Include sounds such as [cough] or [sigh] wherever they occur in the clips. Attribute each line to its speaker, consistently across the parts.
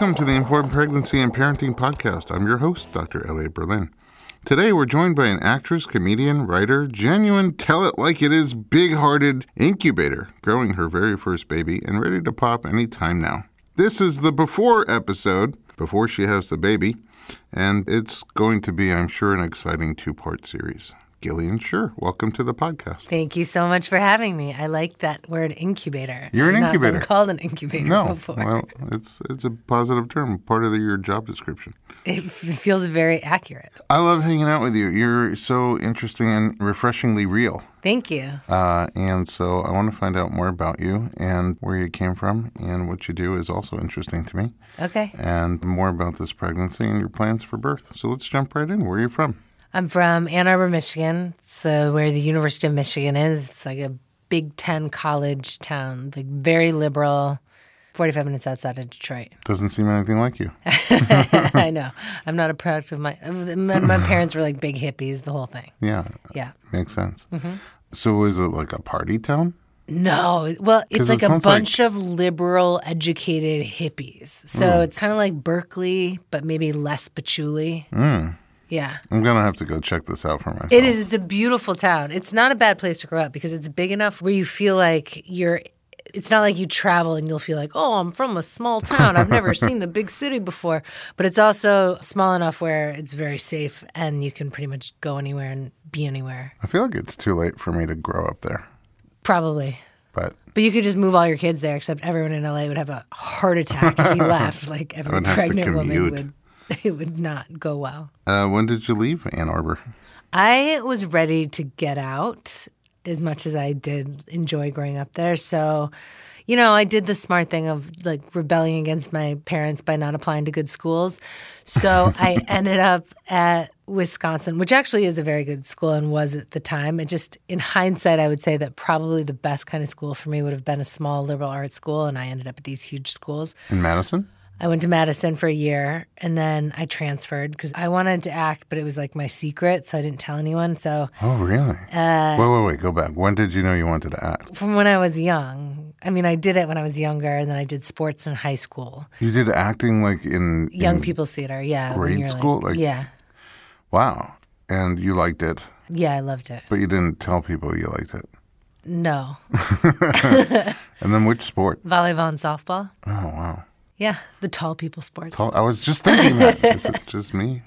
Speaker 1: Welcome to the Informed Pregnancy and Parenting Podcast. I'm your host, Dr. Elliot Berlin. Today, we're joined by an actress, comedian, writer, genuine, tell it like it is, big hearted incubator, growing her very first baby and ready to pop any time now. This is the before episode, before she has the baby, and it's going to be, I'm sure, an exciting two part series. Gillian Shure, welcome to the podcast.
Speaker 2: Thank you so much for having me. I like that word incubator.
Speaker 1: You're an
Speaker 2: I've not been
Speaker 1: incubator.
Speaker 2: called an incubator
Speaker 1: No,
Speaker 2: before.
Speaker 1: well, it's it's a positive term, part of the, your job description.
Speaker 2: it feels very accurate.
Speaker 1: I love hanging out with you. You're so interesting and refreshingly real.
Speaker 2: Thank you.
Speaker 1: Uh, and so I want to find out more about you and where you came from and what you do is also interesting to me.
Speaker 2: Okay.
Speaker 1: And more about this pregnancy and your plans for birth. So let's jump right in. Where are you from?
Speaker 2: I'm from Ann Arbor, Michigan. So where the University of Michigan is. It's like a Big Ten college town, like very liberal. 45 minutes outside of Detroit.
Speaker 1: Doesn't seem anything like you. [laughs]
Speaker 2: I know. I'm not a product of my, my. My parents were like big hippies, the whole thing.
Speaker 1: Yeah,
Speaker 2: Yeah.
Speaker 1: makes sense.
Speaker 2: Mm-hmm.
Speaker 1: So is it like a party town?
Speaker 2: No, Well, it's
Speaker 1: it
Speaker 2: like a bunch
Speaker 1: like-
Speaker 2: of liberal, educated hippies. So
Speaker 1: Hmm.
Speaker 2: it's kind of like Berkeley, but maybe less patchouli. Yeah.
Speaker 1: I'm going to have to go check this out for myself.
Speaker 2: It is. It's a beautiful town. It's not a bad place to grow up because it's big enough where you feel like you're. It's not like you travel and you'll feel like, oh, I'm from a small town. I've never seen the big city before. But it's also small enough where it's very safe and you can pretty much go anywhere and be anywhere.
Speaker 1: I feel like it's too late for me to grow up there.
Speaker 2: Probably.
Speaker 1: But
Speaker 2: But you could just move all your kids there, except everyone in LA would have a heart attack if you [laughs] left. Like every
Speaker 1: would have to
Speaker 2: pregnant woman would. [laughs] It would not go well.
Speaker 1: uh, when did you leave Ann Arbor?
Speaker 2: I was ready to get out as much as I did enjoy growing up there. So, you know, I did the smart thing of like rebelling against my parents by not applying to good schools. So I [laughs] ended up at Wisconsin, which actually is a very good school and was at the time. It just, in hindsight, I would say that probably the best kind of school for me would have been a small liberal arts school. And I ended up at these huge schools.
Speaker 1: In Madison?
Speaker 2: I went to Madison for a year and then I transferred because I wanted to act, but it was like my secret. So I didn't tell anyone. So
Speaker 1: Oh, really?
Speaker 2: Uh,
Speaker 1: wait, wait, wait. Go back. When did you know you wanted to act?
Speaker 2: from when I was young, I mean, I did it when I was younger and then I did sports in high school,
Speaker 1: You did acting like in
Speaker 2: young
Speaker 1: in-
Speaker 2: people's theater. Yeah.
Speaker 1: grade school? Like-
Speaker 2: yeah.
Speaker 1: Wow. And you liked it,
Speaker 2: Yeah. I loved it.
Speaker 1: but you didn't tell people you liked it.
Speaker 2: No. [laughs] [laughs]
Speaker 1: And then which sport?
Speaker 2: Volleyball and softball.
Speaker 1: Oh, wow.
Speaker 2: Yeah. The tall people sports.
Speaker 1: Tall, I was just thinking that. [laughs] Is it just me?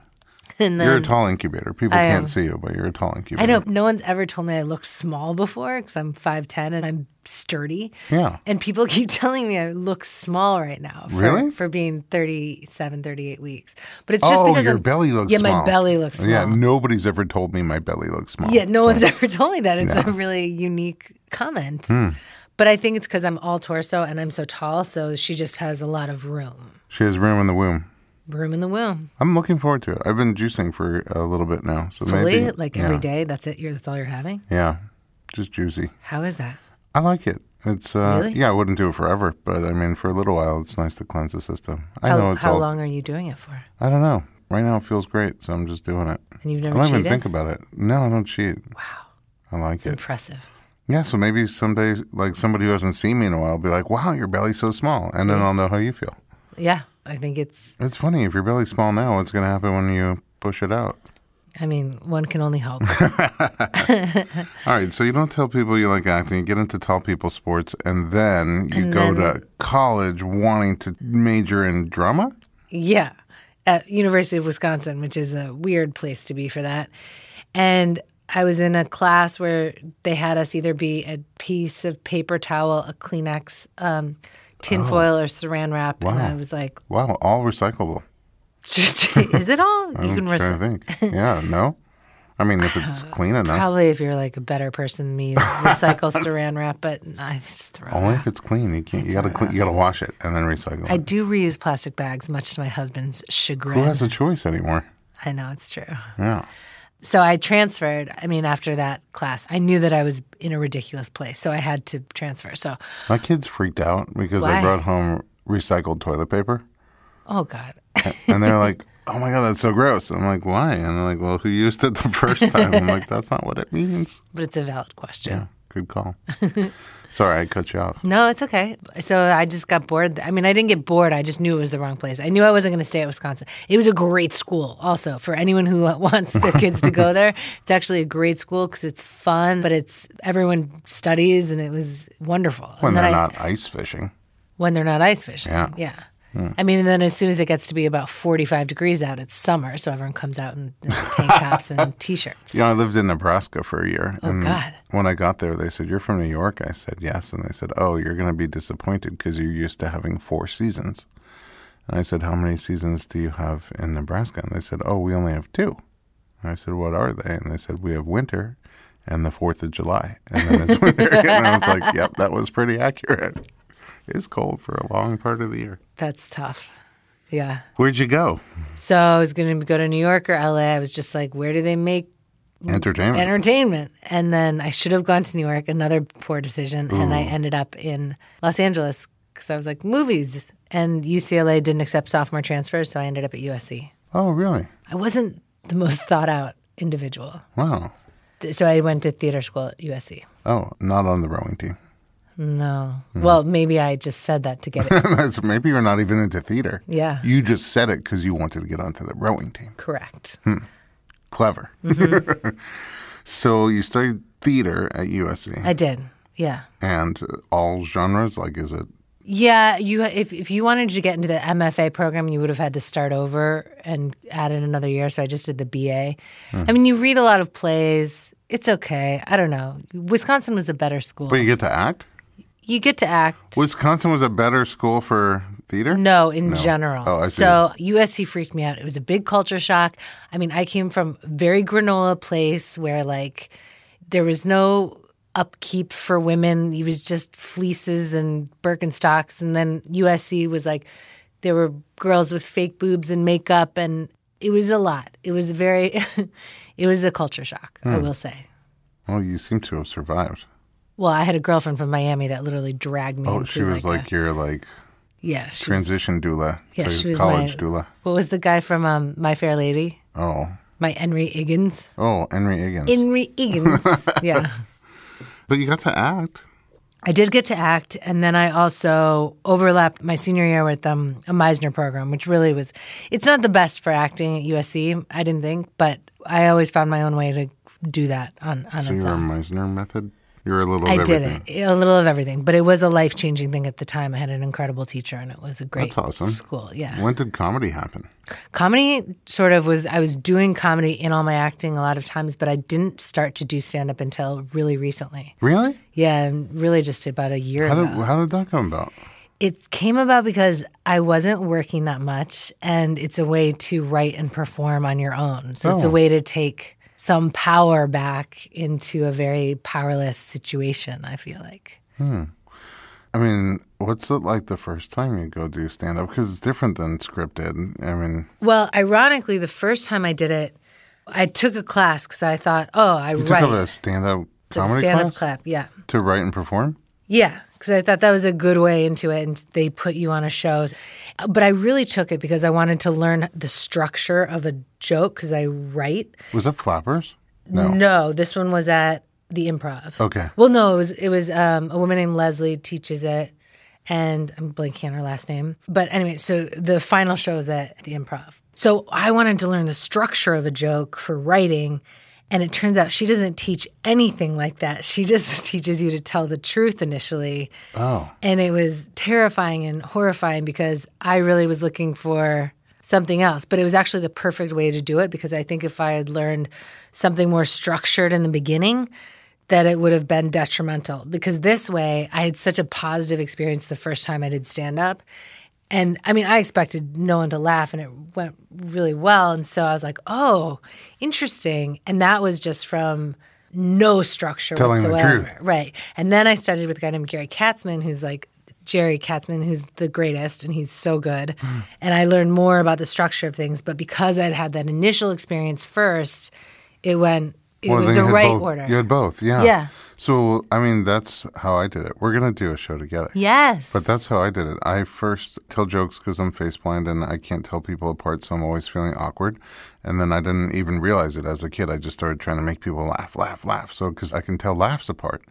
Speaker 2: then,
Speaker 1: You're a tall incubator. People
Speaker 2: I
Speaker 1: can't see you, but you're a tall incubator.
Speaker 2: I know no one's ever told me I look small before because I'm 5'10 and I'm sturdy.
Speaker 1: Yeah.
Speaker 2: And people [laughs] keep telling me I look small right now. For,
Speaker 1: Really?
Speaker 2: For being 37, 38 weeks. But it's just
Speaker 1: Oh,
Speaker 2: because
Speaker 1: your
Speaker 2: I'm-
Speaker 1: belly looks
Speaker 2: Yeah,
Speaker 1: small.
Speaker 2: my belly looks small.
Speaker 1: Yeah, nobody's ever told me my belly looks small.
Speaker 2: Yeah, no
Speaker 1: So-
Speaker 2: one's [laughs] ever told me that. It's a really unique comment.
Speaker 1: Hmm.
Speaker 2: But I think it's because I'm all torso and I'm so tall, so she just has a lot of room.
Speaker 1: She has room in the womb.
Speaker 2: Room in the womb.
Speaker 1: I'm looking forward to it. I've been juicing for a little bit now, so
Speaker 2: Fully,
Speaker 1: maybe
Speaker 2: like
Speaker 1: yeah.
Speaker 2: every day. That's it. You're, that's all you're having.
Speaker 1: Yeah, just juicy.
Speaker 2: How is that?
Speaker 1: I like it. It's uh,
Speaker 2: Really?
Speaker 1: yeah. I wouldn't do it forever, but I mean, for a little while, it's nice to cleanse the system. I
Speaker 2: How,
Speaker 1: know it's
Speaker 2: how
Speaker 1: all.
Speaker 2: long are you doing it for?
Speaker 1: I don't know. Right now, it feels great, so I'm just doing it.
Speaker 2: And you've
Speaker 1: I
Speaker 2: never
Speaker 1: don't
Speaker 2: cheated?
Speaker 1: even think about it. No, I don't cheat.
Speaker 2: wow,
Speaker 1: I like
Speaker 2: it's
Speaker 1: it.
Speaker 2: impressive.
Speaker 1: Yeah, so maybe someday, like somebody who hasn't seen me in a while, will be like, "Wow, your belly's so small," and then I'll know how you feel.
Speaker 2: Yeah, I think it's.
Speaker 1: It's funny if your belly's small now. What's going to happen when you push it out?
Speaker 2: I mean, one can only hope. [laughs] [laughs]
Speaker 1: All right, so you don't tell people you like acting. You get into tall people sports, and then you
Speaker 2: And
Speaker 1: go
Speaker 2: then-
Speaker 1: to college wanting to major in drama.
Speaker 2: Yeah, at University of Wisconsin, which is a weird place to be for that. And I was in a class where they had us either be a piece of paper towel, a Kleenex, um, tinfoil, or Saran wrap. And I was like,
Speaker 1: Wow, all recyclable. [laughs]
Speaker 2: "Is it all? [laughs] You
Speaker 1: I'm
Speaker 2: can recycle."
Speaker 1: think. Yeah, no. I mean, if it's clean enough,
Speaker 2: Probably if you're like a better person than me, [laughs] recycle Saran wrap, but I just throw it
Speaker 1: only if it's clean. You can't. You gotta. Clean, you gotta wash it and then recycle it.
Speaker 2: I
Speaker 1: it.
Speaker 2: do reuse plastic bags, much to my husband's chagrin.
Speaker 1: Who has a choice anymore?
Speaker 2: I know it's true.
Speaker 1: Yeah.
Speaker 2: So I transferred. I mean, after that class, I knew that I was in a ridiculous place, so I had to transfer. So,
Speaker 1: My kids freaked out because I brought home recycled toilet paper,
Speaker 2: oh god,
Speaker 1: and they're like, "Oh my god, that's so gross." I'm like, "Why?" And they're like, "Well, who used it the [laughs] first time?" I'm like, "That's not what it means."
Speaker 2: But it's a valid question.
Speaker 1: Yeah, good call. [laughs] Sorry, I cut you off.
Speaker 2: No, it's okay. So I just got bored. I mean, I didn't get bored. I just knew it was the wrong place. I knew I wasn't going to stay at Wisconsin. It was a great school, also for anyone who [laughs] wants their kids to go there. It's actually a great school because it's fun, but it's everyone studies, and it was wonderful.
Speaker 1: When they're
Speaker 2: I-
Speaker 1: not ice fishing.
Speaker 2: when they're not ice fishing.
Speaker 1: Yeah.
Speaker 2: Yeah. I mean, and then as soon as it gets to be about 45 degrees out, it's summer. So everyone comes out in in tank tops and [laughs] t shirts.
Speaker 1: You know, I lived in Nebraska for a year.
Speaker 2: Oh,
Speaker 1: and
Speaker 2: God.
Speaker 1: When I got there, they said, You're from New York? I said, Yes. And they said, Oh, you're going to be disappointed because you're used to having four seasons. And I said, How many seasons do you have in Nebraska? And they said, Oh, we only have two. And I said, What are they? And they said, We have winter and the 4th of July. And then it's winter again. [laughs] And I was like, Yep, that was pretty accurate. It's cold for a long part of the year.
Speaker 2: That's tough. Yeah.
Speaker 1: Where'd you go?
Speaker 2: So I was going to go to New York or LA. I was just like, where do they make
Speaker 1: Entertainment.
Speaker 2: entertainment? And then I should have gone to New York, another poor decision. And I ended up in Los Angeles because I was like, movies. And UCLA didn't accept sophomore transfers. So I ended up at USC.
Speaker 1: oh, really?
Speaker 2: I wasn't the most [laughs] thought out individual.
Speaker 1: Wow.
Speaker 2: So I went to theater school at USC.
Speaker 1: Oh, not on the rowing team.
Speaker 2: No. Hmm. Well, maybe I just said that to get it. [laughs]
Speaker 1: Maybe you're not even into theater.
Speaker 2: Yeah.
Speaker 1: You just said it because you wanted to get onto the rowing team.
Speaker 2: Correct. Hmm.
Speaker 1: Clever. Mm-hmm. [laughs] so you studied theater at USC
Speaker 2: I did. Yeah.
Speaker 1: and all genres. Like, is it?
Speaker 2: Yeah, you if if you wanted to get into the MFA program, you would have had to start over and add in another year. So I just did the BA. Hmm. I mean, you read a lot of plays. It's okay. I don't know. Wisconsin was a better school.
Speaker 1: But you get to act.
Speaker 2: You get to act.
Speaker 1: Wisconsin was a better school for theater.
Speaker 2: No, in general.
Speaker 1: Oh, I see.
Speaker 2: So USC freaked me out. It was a big culture shock. I mean, I came from very granola place where like there was no upkeep for women. It was just fleeces and Birkenstocks. And then USC was like there were girls with fake boobs and makeup and it was a lot. It was very [laughs] it was a culture shock, I
Speaker 1: Hmm.
Speaker 2: will say.
Speaker 1: Well, you seem to have survived.
Speaker 2: Well, I had a girlfriend from Miami that literally dragged me
Speaker 1: Oh, she was
Speaker 2: like,
Speaker 1: like
Speaker 2: a,
Speaker 1: your like
Speaker 2: yeah, she was,
Speaker 1: transition doula,
Speaker 2: Yeah, she was
Speaker 1: college
Speaker 2: my-
Speaker 1: doula.
Speaker 2: what was the guy from um, My Fair Lady?
Speaker 1: Oh,
Speaker 2: My Henry Higgins.
Speaker 1: oh, Henry Higgins.
Speaker 2: Henry Higgins. [laughs] yeah.
Speaker 1: but you got to act.
Speaker 2: I did get to act, and then I also overlapped my senior year with um, a Meisner program, which really was. It's not the best for acting at USC, I didn't think, but I always found my own way to do that on on
Speaker 1: So
Speaker 2: its
Speaker 1: you're a. Meisner method. You're a little.
Speaker 2: I
Speaker 1: of
Speaker 2: did
Speaker 1: everything.
Speaker 2: it, a little of everything, but it was a life changing thing at the time. I had an incredible teacher, and it was a great
Speaker 1: That's awesome.
Speaker 2: school. Yeah,
Speaker 1: When did comedy happen?
Speaker 2: comedy sort of was. I was doing comedy in all my acting a lot of times, but I didn't start to do stand up until really recently.
Speaker 1: Really?
Speaker 2: Yeah, and really just about a year
Speaker 1: How
Speaker 2: ago.
Speaker 1: did how did that come about?
Speaker 2: It came about because I wasn't working that much, and it's a way to write and perform on your own. So it's a
Speaker 1: Oh.
Speaker 2: way to take some power back into a very powerless situation, I feel like. Hmm.
Speaker 1: I mean, what's it like the first time you go do stand up? Because it's different than scripted. I mean,
Speaker 2: Well, ironically, the first time I did it, I took a class because I thought, oh, I
Speaker 1: you took
Speaker 2: write.
Speaker 1: up a stand up comedy
Speaker 2: stand up
Speaker 1: class
Speaker 2: clap, yeah.
Speaker 1: to write and perform.
Speaker 2: Yeah, because I thought that was a good way into it, and they put you on a show. But I really took it because I wanted to learn the structure of a joke because I write.
Speaker 1: Was it Flappers? No.
Speaker 2: No, this one was at the Improv.
Speaker 1: Okay.
Speaker 2: Well, no, it was it was um, a woman named Leslie teaches it, and I'm blanking on her last name. But anyway, so the final show is at the Improv. So I wanted to learn the structure of a joke for writing, and it turns out she doesn't teach anything like that. She [laughs] just teaches you to tell the truth initially.
Speaker 1: Oh,
Speaker 2: And it was terrifying and horrifying because I really was looking for something else. But it was actually the perfect way to do it because I think if I had learned something more structured in the beginning, that it would have been detrimental. Because this way, I had such a positive experience the first time I did stand up. And I mean, I expected no one to laugh, and it went really well. And so I was like, oh, interesting. And that was just from no structure
Speaker 1: Telling the
Speaker 2: whatsoever.
Speaker 1: truth.
Speaker 2: Right. And then I studied with a guy named Gary Katzman, who's like Jerry Katzman, who's the greatest, and he's so good. Hmm. And I learned more about the structure of things. But because I'd had that initial experience first, it went it
Speaker 1: Well,
Speaker 2: was the right
Speaker 1: both-
Speaker 2: order.
Speaker 1: You had both, yeah.
Speaker 2: Yeah.
Speaker 1: So, I mean, that's how I did it. We're going to do a show together.
Speaker 2: yes.
Speaker 1: But that's how I did it. I first tell jokes because I'm face blind and I can't tell people apart, so I'm always feeling awkward. And then I didn't even realize it as a kid. I just started trying to make people laugh, laugh, laugh. So, because I can tell laughs apart.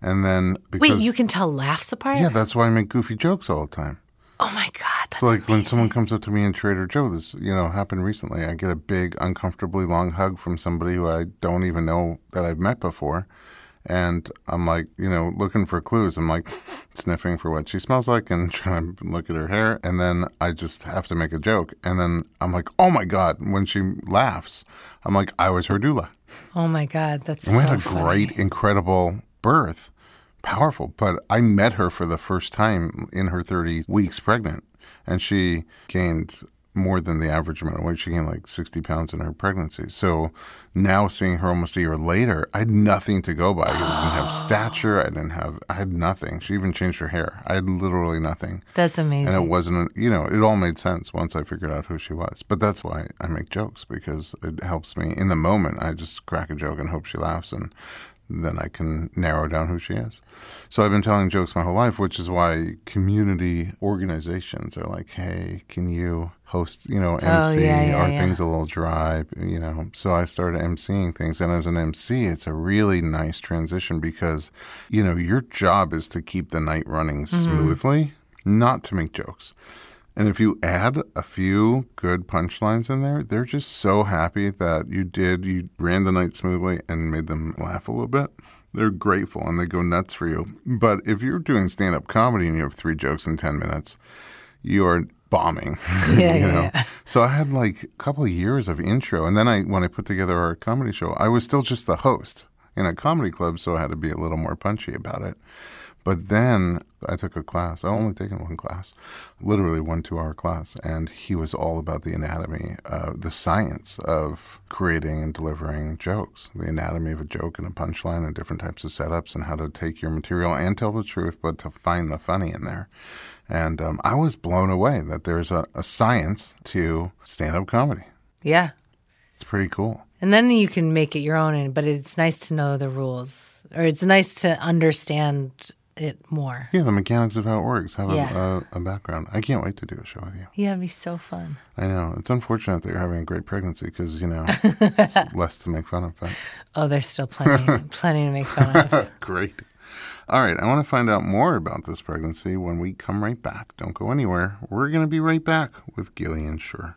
Speaker 1: And then because.
Speaker 2: Wait, you can tell laughs apart?
Speaker 1: Yeah, that's why I make goofy jokes all the time.
Speaker 2: oh my God. That's
Speaker 1: So, like when someone comes up to me in Trader Joe, this you know happened recently. I get a big, uncomfortably long hug from somebody who I don't even know that I've met before, and I'm like, you know, looking for clues. I'm like [laughs] sniffing for what she smells like and [laughs] trying to look at her hair, and then I just have to make a joke, and then I'm like, oh my god! When she laughs, I'm like, I was her doula.
Speaker 2: Oh my God. That's
Speaker 1: And we
Speaker 2: so
Speaker 1: had a
Speaker 2: funny.
Speaker 1: great, incredible birth, powerful. But I met her for the first time in her 30 weeks pregnant, and she gained more than the average amount of weight. She gained like 60 pounds in her pregnancy. So now seeing her almost a year later, I had nothing to go by. I didn't have [gasps] stature. I didn't have, I had nothing. She even changed her hair. I had literally nothing.
Speaker 2: That's amazing.
Speaker 1: And it wasn't, you know, it all made sense once I figured out who she was. But that's why I make jokes because it helps me in the moment. I just crack a joke and hope she laughs, and then I can narrow down who she is. So I've been telling jokes my whole life, which is why community organizations are like, hey, can you host, you know, MC?
Speaker 2: Oh, yeah, yeah,
Speaker 1: Are
Speaker 2: yeah.
Speaker 1: things a little dry? You know, so I started MCing things. And as an MC, it's a really nice transition because, you know, your job is to keep the night running
Speaker 2: Mm-hmm.
Speaker 1: smoothly, not to make jokes. And if you add a few good punchlines in there, they're just so happy that you did, you ran the night smoothly and made them laugh a little bit. They're grateful and they go nuts for you. But if you're doing stand up comedy and you have three jokes in 10 minutes, you are bombing. [laughs]
Speaker 2: Yeah,
Speaker 1: you
Speaker 2: yeah,
Speaker 1: know?
Speaker 2: yeah.
Speaker 1: So I had like a couple of years of intro. And then I, when I put together our comedy show, I was still just the host in a comedy club. So I had to be a little more punchy about it. But then I took a class. I only taken one class, literally one two-hour class, and he was all about the anatomy, uh, the science of creating and delivering jokes, the anatomy of a joke and a punchline, and different types of setups, and how to take your material and tell the truth, but to find the funny in there. And um, I was blown away that there's a, a science to stand-up comedy.
Speaker 2: yeah.
Speaker 1: It's pretty cool.
Speaker 2: And then you can make it your own, but it's nice to know the rules, or it's nice to understand it more.
Speaker 1: Yeah, the mechanics of how it works. Have
Speaker 2: Yeah.
Speaker 1: a, a, a background. I can't wait to do a show with you.
Speaker 2: Yeah, it'd be so fun.
Speaker 1: I know. It's unfortunate that you're having a great pregnancy because, you know, it's [laughs] less to make fun of. But
Speaker 2: Oh, there's still plenty, [laughs] plenty to make fun of. [laughs]
Speaker 1: great. All right. I want to find out more about this pregnancy when we come right back. Don't go anywhere. We're going to be right back with Gillian Shure.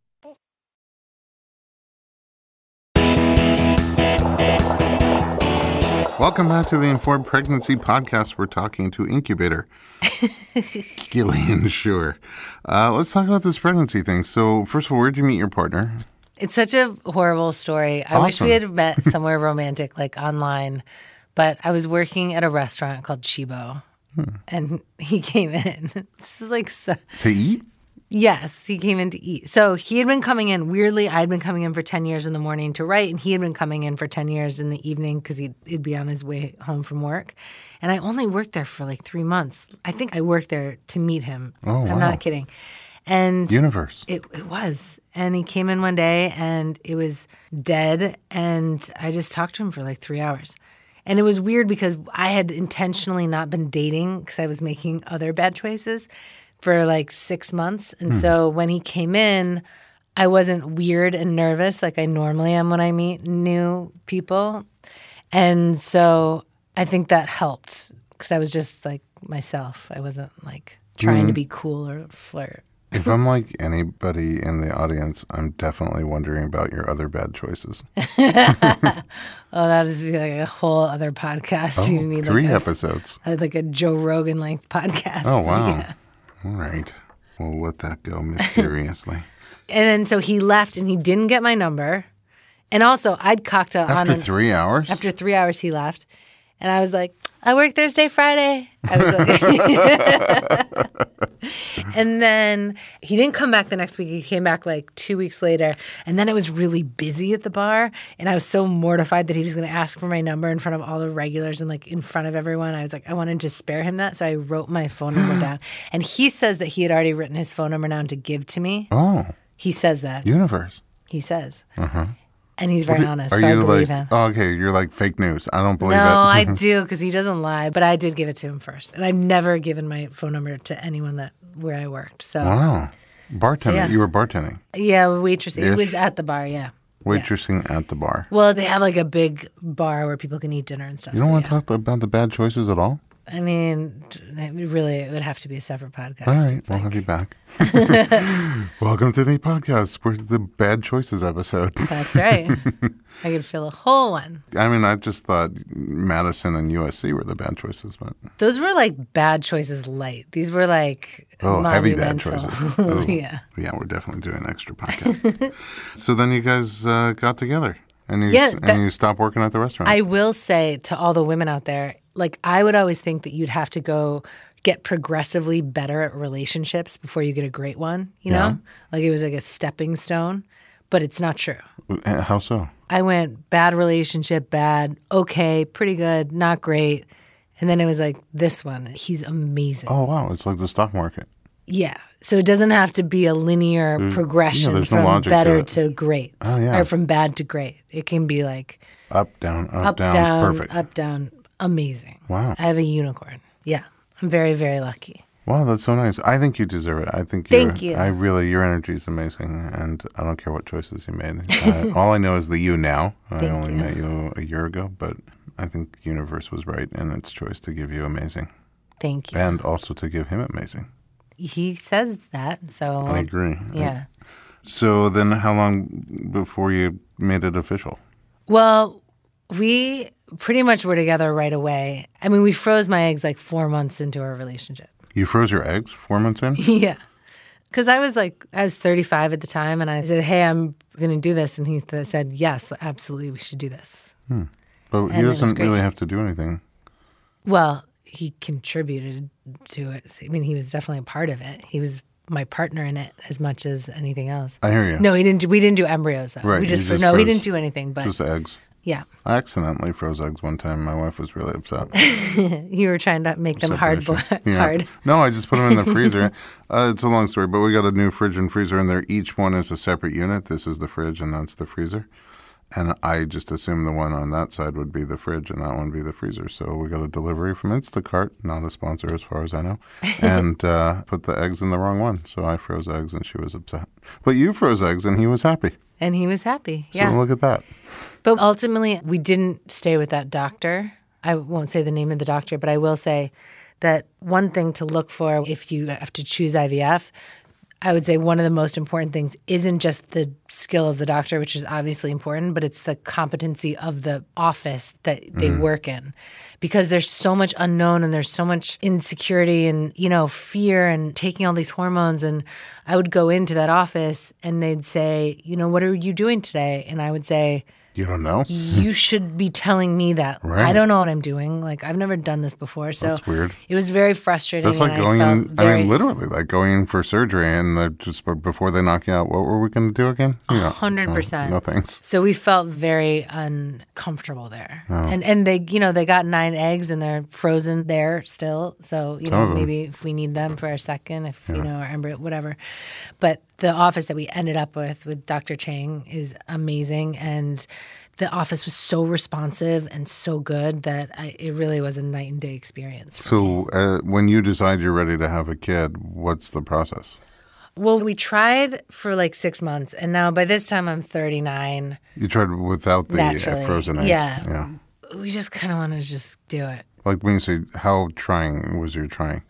Speaker 1: Welcome back to the Informed Pregnancy Podcast. We're talking to incubator [laughs] Gillian Shure. Uh, let's talk about this pregnancy thing. So, first of all, where'd you meet your partner?
Speaker 2: It's such a horrible story. I wish we had met [laughs] somewhere romantic, like online. But I was working at a restaurant called Chibo,
Speaker 1: Hmm.
Speaker 2: and he came in. [laughs] This is like so,
Speaker 1: To eat?
Speaker 2: Yes, he came in to eat. So he had been coming in. Weirdly, I'd been coming in for 10 years in the morning to write, and he had been coming in for 10 years in the evening because he'd, he'd be on his way home from work. And I only worked there for like three months. I think I worked there to meet him.
Speaker 1: Oh, wow.
Speaker 2: I'm not kidding. And
Speaker 1: Universe.
Speaker 2: it, it was. And he came in one day and it was dead. And I just talked to him for like three hours. And it was weird because I had intentionally not been dating because I was making other bad choices for like six months. And hmm. so when he came in, I wasn't weird and nervous like I normally am when I meet new people. And so I think that helped because I was just like myself. I wasn't like trying to hmm. be cool or flirt.
Speaker 1: If I'm [laughs] like anybody in the audience, I'm definitely wondering about your other bad choices. [laughs]
Speaker 2: Oh, that is like a whole other podcast.
Speaker 1: Oh,
Speaker 2: you need
Speaker 1: three
Speaker 2: like
Speaker 1: episodes.
Speaker 2: a, like a Joe Rogan length [laughs] podcast.
Speaker 1: Oh, wow.
Speaker 2: Yeah.
Speaker 1: All right. We'll let that go mysteriously. [laughs]
Speaker 2: And then so he left and he didn't get my number. And also, I'd cocked up on
Speaker 1: After
Speaker 2: an,
Speaker 1: three hours?
Speaker 2: after three hours he left, and I was like, I work Thursday, Friday. I was like, [laughs] and then he didn't come back the next week. He came back like two weeks later, and then it was really busy at the bar, and I was so mortified that he was going to ask for my number in front of all the regulars and like in front of everyone. I was like, I wanted to spare him that, so I wrote my phone number [gasps] down. And he says that he had already written his phone number down to give to me.
Speaker 1: oh,
Speaker 2: He says that.
Speaker 1: universe.
Speaker 2: He says. Uh-huh. And he's very honest,
Speaker 1: Are
Speaker 2: so I
Speaker 1: you
Speaker 2: believe
Speaker 1: like,
Speaker 2: him.
Speaker 1: oh, okay, you're like fake news. I don't believe
Speaker 2: No,
Speaker 1: it.
Speaker 2: No, I [laughs] do because he doesn't lie. But I did give it to him first, and I've never given my phone number to anyone that where I worked. So
Speaker 1: wow. Bartending.
Speaker 2: yeah.
Speaker 1: You were bartending.
Speaker 2: yeah, waitress. It was at the bar. Yeah.
Speaker 1: Waitressing at the bar.
Speaker 2: Well, they have like a big bar where people can eat dinner and stuff.
Speaker 1: You don't
Speaker 2: so
Speaker 1: want
Speaker 2: yeah.
Speaker 1: to talk about the bad choices at all?
Speaker 2: I mean, it really, it would have to be a separate podcast.
Speaker 1: All right, we'll
Speaker 2: like-
Speaker 1: have you back. [laughs] [laughs] Welcome to the podcast. We're the bad choices episode.
Speaker 2: That's right. [laughs] I could fill a whole one.
Speaker 1: I mean, I just thought Madison and USC were the bad choices, but
Speaker 2: Those were like bad choices light. These were like
Speaker 1: oh, heavy bad choices. Oh,
Speaker 2: yeah.
Speaker 1: yeah, we're definitely doing an extra podcast. so then you guys uh, got together and you
Speaker 2: Yeah, that-
Speaker 1: and you stopped working at the restaurant.
Speaker 2: I will say to all the women out there, like I would always think that you'd have to go get progressively better at relationships before you get a great one, you know? Like it was like a stepping stone, but it's not true.
Speaker 1: Uh, How so?
Speaker 2: I went bad relationship, bad, okay, pretty good, not great. And then it was like this one. He's amazing.
Speaker 1: Oh wow, it's like the stock market.
Speaker 2: Yeah. So it doesn't have to be a linear progression
Speaker 1: there's no
Speaker 2: from
Speaker 1: logic to
Speaker 2: better
Speaker 1: it.
Speaker 2: to, great
Speaker 1: Oh, yeah.
Speaker 2: or from bad to great. It can be like
Speaker 1: Up, down, up,
Speaker 2: up,
Speaker 1: down,
Speaker 2: down,
Speaker 1: perfect.
Speaker 2: up, down. Amazing.
Speaker 1: Wow.
Speaker 2: I have a unicorn. Yeah. I'm very, very lucky.
Speaker 1: Wow, that's so nice. I think you deserve it. I think you're,
Speaker 2: Thank you.
Speaker 1: I really, your energy is amazing, and I don't care what choices you made. Uh, [laughs] all I know is the you now. I only
Speaker 2: you.
Speaker 1: met you a year ago, but I think universe was right in its choice to give you amazing,
Speaker 2: Thank you.
Speaker 1: and also to give him amazing.
Speaker 2: he says that. So,
Speaker 1: I agree.
Speaker 2: yeah.
Speaker 1: So then, how long before you made it official?
Speaker 2: Well, we pretty much were together right away. I mean, we froze my eggs like four months into our relationship.
Speaker 1: You froze your eggs four months in. [laughs]
Speaker 2: yeah. Because I was like, I was 35 at the time, and I said, Hey, I'm going to do this. And he th- said, Yes, absolutely, we should do this. Hmm.
Speaker 1: But he
Speaker 2: And was
Speaker 1: doesn't really have to do anything.
Speaker 2: Well, he contributed to it. I mean, he was definitely a part of it. He was my partner in it as much as anything else.
Speaker 1: I hear you.
Speaker 2: No, he didn't. Do, we didn't do embryos though.
Speaker 1: Right,
Speaker 2: We just,
Speaker 1: just
Speaker 2: no, he
Speaker 1: froze
Speaker 2: didn't do anything. But
Speaker 1: Just eggs.
Speaker 2: Yeah,
Speaker 1: I accidentally froze eggs one time. My wife was really upset. [laughs]
Speaker 2: you were trying to make them hard, bo-
Speaker 1: Yeah.
Speaker 2: hard.
Speaker 1: No, I just put them in the freezer. [laughs] uh, it's a long story, but we got a new fridge and freezer, and there each one is a separate unit. This is the fridge, and that's the freezer. And I just assumed the one on that side would be the fridge, and that one would be the freezer. So we got a delivery from Instacart, not a sponsor as far as I know, [laughs] and uh, put the eggs in the wrong one. So I froze eggs, and she was upset. But you froze eggs, and he was happy.
Speaker 2: And he was happy.
Speaker 1: So
Speaker 2: Yeah.
Speaker 1: look at that.
Speaker 2: But ultimately, we didn't stay with that doctor. I won't say the name of the doctor, but I will say that one thing to look for if you have to choose IVF, I would say one of the most important things isn't just the skill of the doctor, which is obviously important, but it's the competency of the office that they mm. work in. Because there's so much unknown and there's so much insecurity and, you know, fear and taking all these hormones. And I would go into that office and they'd say, you know, what are you doing today? And I would say,
Speaker 1: You don't know?
Speaker 2: you should be telling me that.
Speaker 1: Right.
Speaker 2: I don't know what I'm doing. Like I've never done this before, so
Speaker 1: That's weird.
Speaker 2: It was very frustrating.
Speaker 1: That's like going
Speaker 2: I
Speaker 1: in.
Speaker 2: Very,
Speaker 1: I mean, literally, like going in for surgery, and just before they knock you out. What were we going to do again?
Speaker 2: Hundred
Speaker 1: no,
Speaker 2: percent.
Speaker 1: No thanks.
Speaker 2: So we felt very uncomfortable there,
Speaker 1: Oh.
Speaker 2: and and they, you know, they got nine eggs and they're frozen there still. So you know, maybe if we need them for a second, if you know, our embryo, whatever. But the office that we ended up with with Dr. Chang is amazing, and the office was so responsive and so good that I, it really was a night and day experience. For
Speaker 1: So, uh, when you decide you're ready to have a kid, what's the process?
Speaker 2: Well, we tried for like six months, and now by this time I'm 39.
Speaker 1: You tried without the uh,
Speaker 2: Naturally,
Speaker 1: frozen eggs.
Speaker 2: yeah.
Speaker 1: yeah.
Speaker 2: we just kind of want to just do it.
Speaker 1: Like when you say how trying was your trying?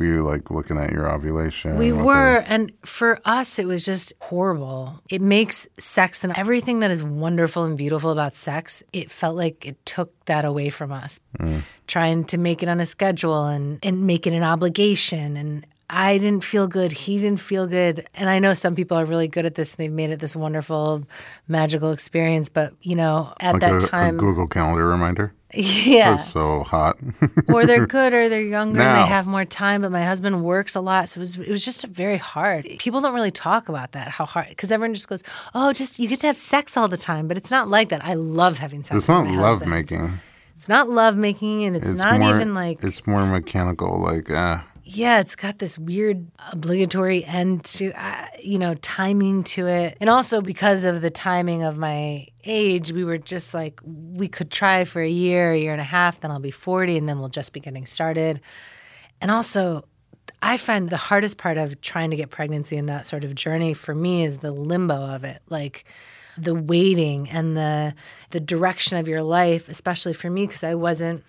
Speaker 1: Were you like looking at your ovulation?
Speaker 2: We
Speaker 1: what the-
Speaker 2: were, and for us, it was just horrible. It makes sex and everything that is wonderful and beautiful about sex, it felt like it took that away from us. Mm. Trying to make it on a schedule and, and make it an obligation. And I didn't feel good. He didn't feel good. And I know some people are really good at this and they've made it this wonderful, magical experience. But, you know, at
Speaker 1: like
Speaker 2: that
Speaker 1: a, a
Speaker 2: time,
Speaker 1: Google Calendar reminder.
Speaker 2: yeah.
Speaker 1: That's so hot. [laughs]
Speaker 2: or they're good or they're younger and they have more time but my husband works a lot so it was it was just very hard people don't really talk about that how hard because everyone just goes oh just you get to have sex all the time but it's not like that i love having sex
Speaker 1: it's not love
Speaker 2: husband.
Speaker 1: making.
Speaker 2: it's not love making and it's,
Speaker 1: It's
Speaker 2: not
Speaker 1: more,
Speaker 2: even like
Speaker 1: it's more mechanical. Like uh,
Speaker 2: yeah it's got this weird obligatory end to uh, you know timing to it. And also because of the timing of my age we were just like we could try for a year a year and a half then i'll be 40 and then we'll just be getting started. And also i find the hardest part of trying to get pregnancy and that sort of journey for me is the limbo of it like the waiting and the the direction of your life especially for me because i wasn't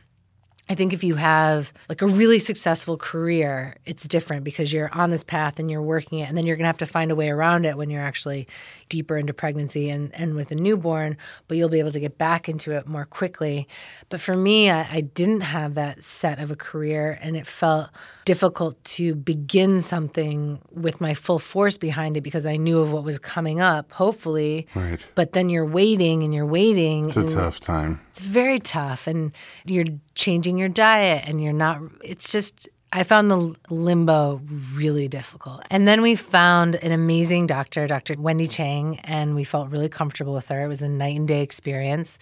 Speaker 2: I think if you have like a really successful career, it's different because you're on this path and you're working it, and then you're gonna have to find a way around it when you're actually deeper into pregnancy and, and with a newborn, but you'll be able to get back into it more quickly. But for me, I, I didn't have that set of a career, and it felt difficult to begin something with my full force behind it because I knew of what was coming up, hopefully.
Speaker 1: right.
Speaker 2: But then you're waiting and you're waiting.
Speaker 1: It's a tough time.
Speaker 2: it's very tough and you're changing your diet and you're not it's just I found the limbo really difficult. And then we found an amazing doctor, Dr. Wendy Chang, and we felt really comfortable with her. It was a night and day experience.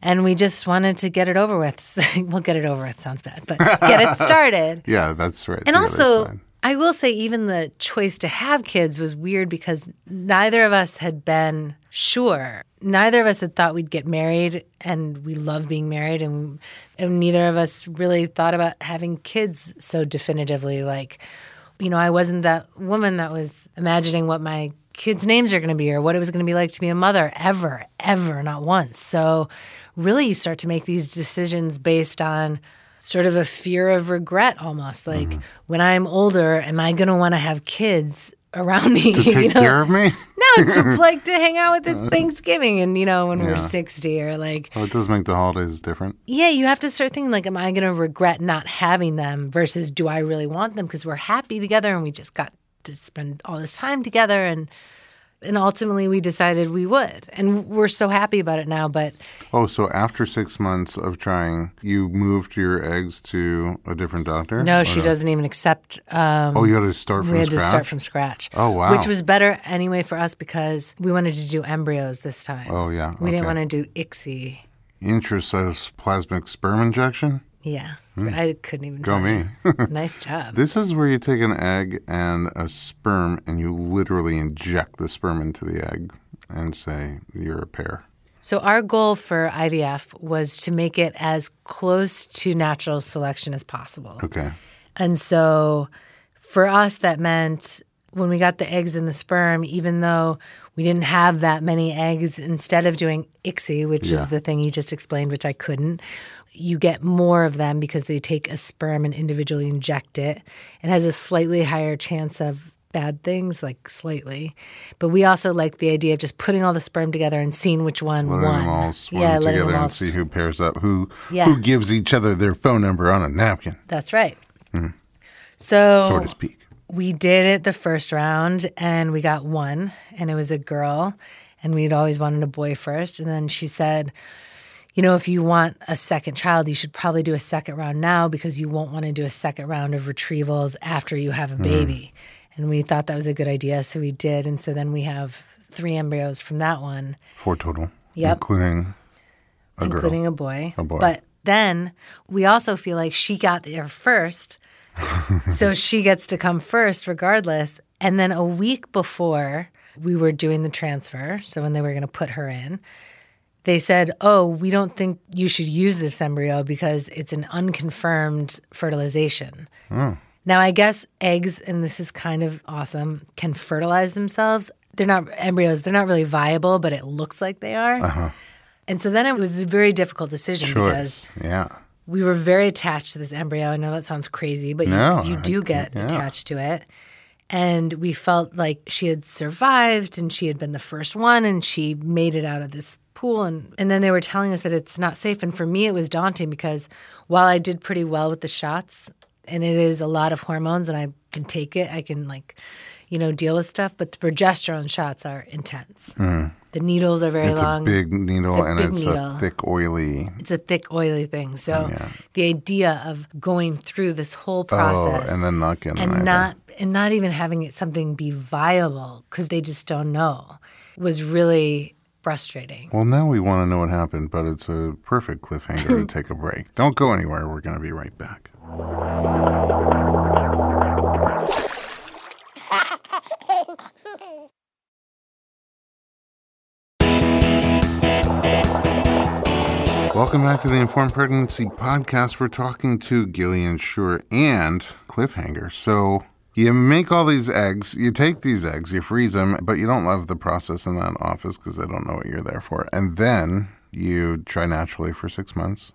Speaker 2: And we just wanted to get it over with. [laughs] well, get it over with sounds bad, but get it [laughs] started.
Speaker 1: Yeah, that's right.
Speaker 2: And also. I will say, even the choice to have kids was weird because neither of us had been sure. Neither of us had thought we'd get married, and we love being married, and, and neither of us really thought about having kids so definitively. Like, you know, I wasn't that woman that was imagining what my kids' names are going to be or what it was going to be like to be a mother ever, ever, not once. So, really, you start to make these decisions based on sort of a fear of regret almost. Like, mm-hmm. when I'm older, am I going to want to have kids around me? [laughs]
Speaker 1: to take
Speaker 2: you know?
Speaker 1: care of me.
Speaker 2: No, to [laughs] like to hang out with at uh, Thanksgiving and you know when we're sixty or like
Speaker 1: Oh, it does make the holidays different.
Speaker 2: yeah, you have to start thinking like, am I going to regret not having them versus do I really want them because we're happy together and we just got to spend all this time together and and ultimately we decided we would and we're so happy about it now. But
Speaker 1: Oh, so after six months of trying, you moved your eggs to a different doctor?
Speaker 2: no, she doesn't even accept. Um,
Speaker 1: Oh, you had to start from scratch.
Speaker 2: we had
Speaker 1: scratch.
Speaker 2: to start from scratch.
Speaker 1: Oh, wow.
Speaker 2: Which was better anyway for us because we wanted to do embryos this time.
Speaker 1: Oh, yeah.
Speaker 2: We didn't want to do ICSI.
Speaker 1: Intracytoplasmic sperm injection.
Speaker 2: Yeah, Hmm. I couldn't even.
Speaker 1: Go
Speaker 2: tell
Speaker 1: me.
Speaker 2: you. [laughs] nice job.
Speaker 1: This is where you take an egg and a sperm and you literally inject the sperm into the egg and say you're a pair.
Speaker 2: So our goal for IVF was to make it as close to natural selection as possible.
Speaker 1: Okay.
Speaker 2: And so for us that meant when we got the eggs and the sperm, even though we didn't have that many eggs, instead of doing ICSI, which
Speaker 1: Yeah.
Speaker 2: is the thing you just explained, which I couldn't, you get more of them because they take a sperm and individually inject it. It has a slightly higher chance of bad things, like slightly. But we also like the idea of just putting all the sperm together and seeing which one
Speaker 1: Letting
Speaker 2: won.
Speaker 1: them all
Speaker 2: letting
Speaker 1: together
Speaker 2: them all
Speaker 1: and see who pairs up, who
Speaker 2: Yeah.
Speaker 1: who gives each other their phone number on a napkin,
Speaker 2: That's right. Hmm. So
Speaker 1: so to speak.
Speaker 2: we did it the first round and we got one and it was a girl and we'd always wanted a boy first and then she said you know if you want a second child you should probably do a second round now because you won't want to do a second round of retrievals after you have a hmm. baby and we thought that was a good idea so we did and so then we have three embryos from that one
Speaker 1: Four total.
Speaker 2: Yep.
Speaker 1: Including a girl.
Speaker 2: including a boy.
Speaker 1: A boy.
Speaker 2: But then we also feel like she got there first. [laughs] so she gets to come first regardless. And then a week before we were doing the transfer, so when they were going to put her in, they said, Oh, we don't think you should use this embryo because it's an unconfirmed fertilization. Hmm. Now, I guess eggs, and this is kind of awesome, can fertilize themselves. They're not embryos, they're not really viable, but it looks like they are. Uh-huh. And so then it was a very difficult decision because
Speaker 1: Yeah.
Speaker 2: we were very attached to this embryo. I know that sounds crazy, but
Speaker 1: No,
Speaker 2: you, you do get
Speaker 1: yeah.
Speaker 2: attached to it. And we felt like she had survived and she had been the first one and she made it out of this pool. And, and then they were telling us that it's not safe. And for me, it was daunting because while I did pretty well with the shots, and it is a lot of hormones and I can take it, I can like, you know, deal with stuff, but the progesterone shots are intense. The needles are very
Speaker 1: Mm. It's
Speaker 2: long
Speaker 1: a big needle
Speaker 2: It's a
Speaker 1: and
Speaker 2: big
Speaker 1: it's
Speaker 2: needle.
Speaker 1: a thick, oily.
Speaker 2: it's a thick, oily thing. So
Speaker 1: Yeah.
Speaker 2: the idea of going through this whole
Speaker 1: Oh,
Speaker 2: process
Speaker 1: and then not getting
Speaker 2: and
Speaker 1: either.
Speaker 2: not and not even having it something be viable because they just don't know was really frustrating.
Speaker 1: Well, now we want to know what happened, but it's a perfect cliffhanger to [laughs] take a break. Don't go anywhere. We're going to be right back. Welcome back to the Informed Pregnancy Podcast. We're talking to Gillian Shure and Cliffhanger. So you make all these eggs, you take these eggs, you freeze them, but you don't love the process in that office because they don't know what you're there for. And then you try naturally for six months,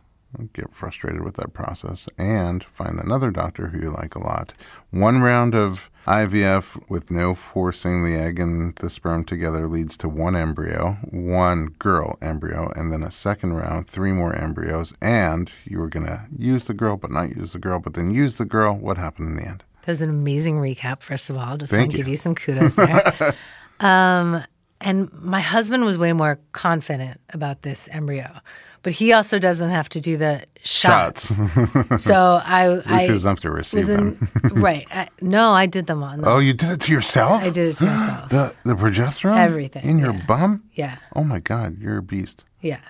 Speaker 1: get frustrated with that process, and find another doctor who you like a lot. One round of IVF with no forcing the egg and the sperm together leads to one embryo, one girl embryo, and then a second round, three more embryos. And you were going to use the girl, but not use the girl, but then use the girl. What happened in the end?
Speaker 2: That was an amazing recap, first of all. Just
Speaker 1: Thank
Speaker 2: want to
Speaker 1: you.
Speaker 2: give you some kudos there. [laughs] um, and my husband was way more confident about this embryo, but he also doesn't have to do the shots. [laughs] so I,
Speaker 1: At least
Speaker 2: I
Speaker 1: he doesn't have to receive them. [laughs]
Speaker 2: right. I, no, I did them on.
Speaker 1: Oh, you did it to yourself?
Speaker 2: I did it to [gasps] myself.
Speaker 1: The, the progesterone?
Speaker 2: Everything,
Speaker 1: In your
Speaker 2: yeah.
Speaker 1: bum?
Speaker 2: yeah.
Speaker 1: Oh my God, you're a beast.
Speaker 2: Yeah.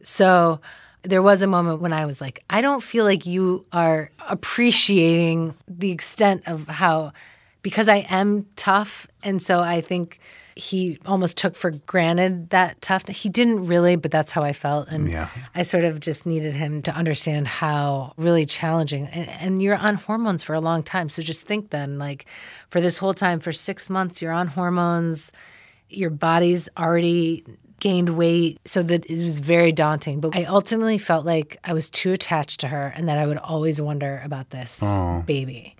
Speaker 2: So there was a moment when I was like, I don't feel like you are appreciating the extent of how, because I am tough. And so I think he almost took for granted that toughness. He didn't really, but that's how I felt. And
Speaker 1: Yeah.
Speaker 2: I sort of just needed him to understand how really challenging. And, and you're on hormones for a long time. So just think then, like, for this whole time, for six months, you're on hormones your body's already gained weight so that it was very daunting. But i ultimately felt like i was too attached to her and that i would always wonder about this baby.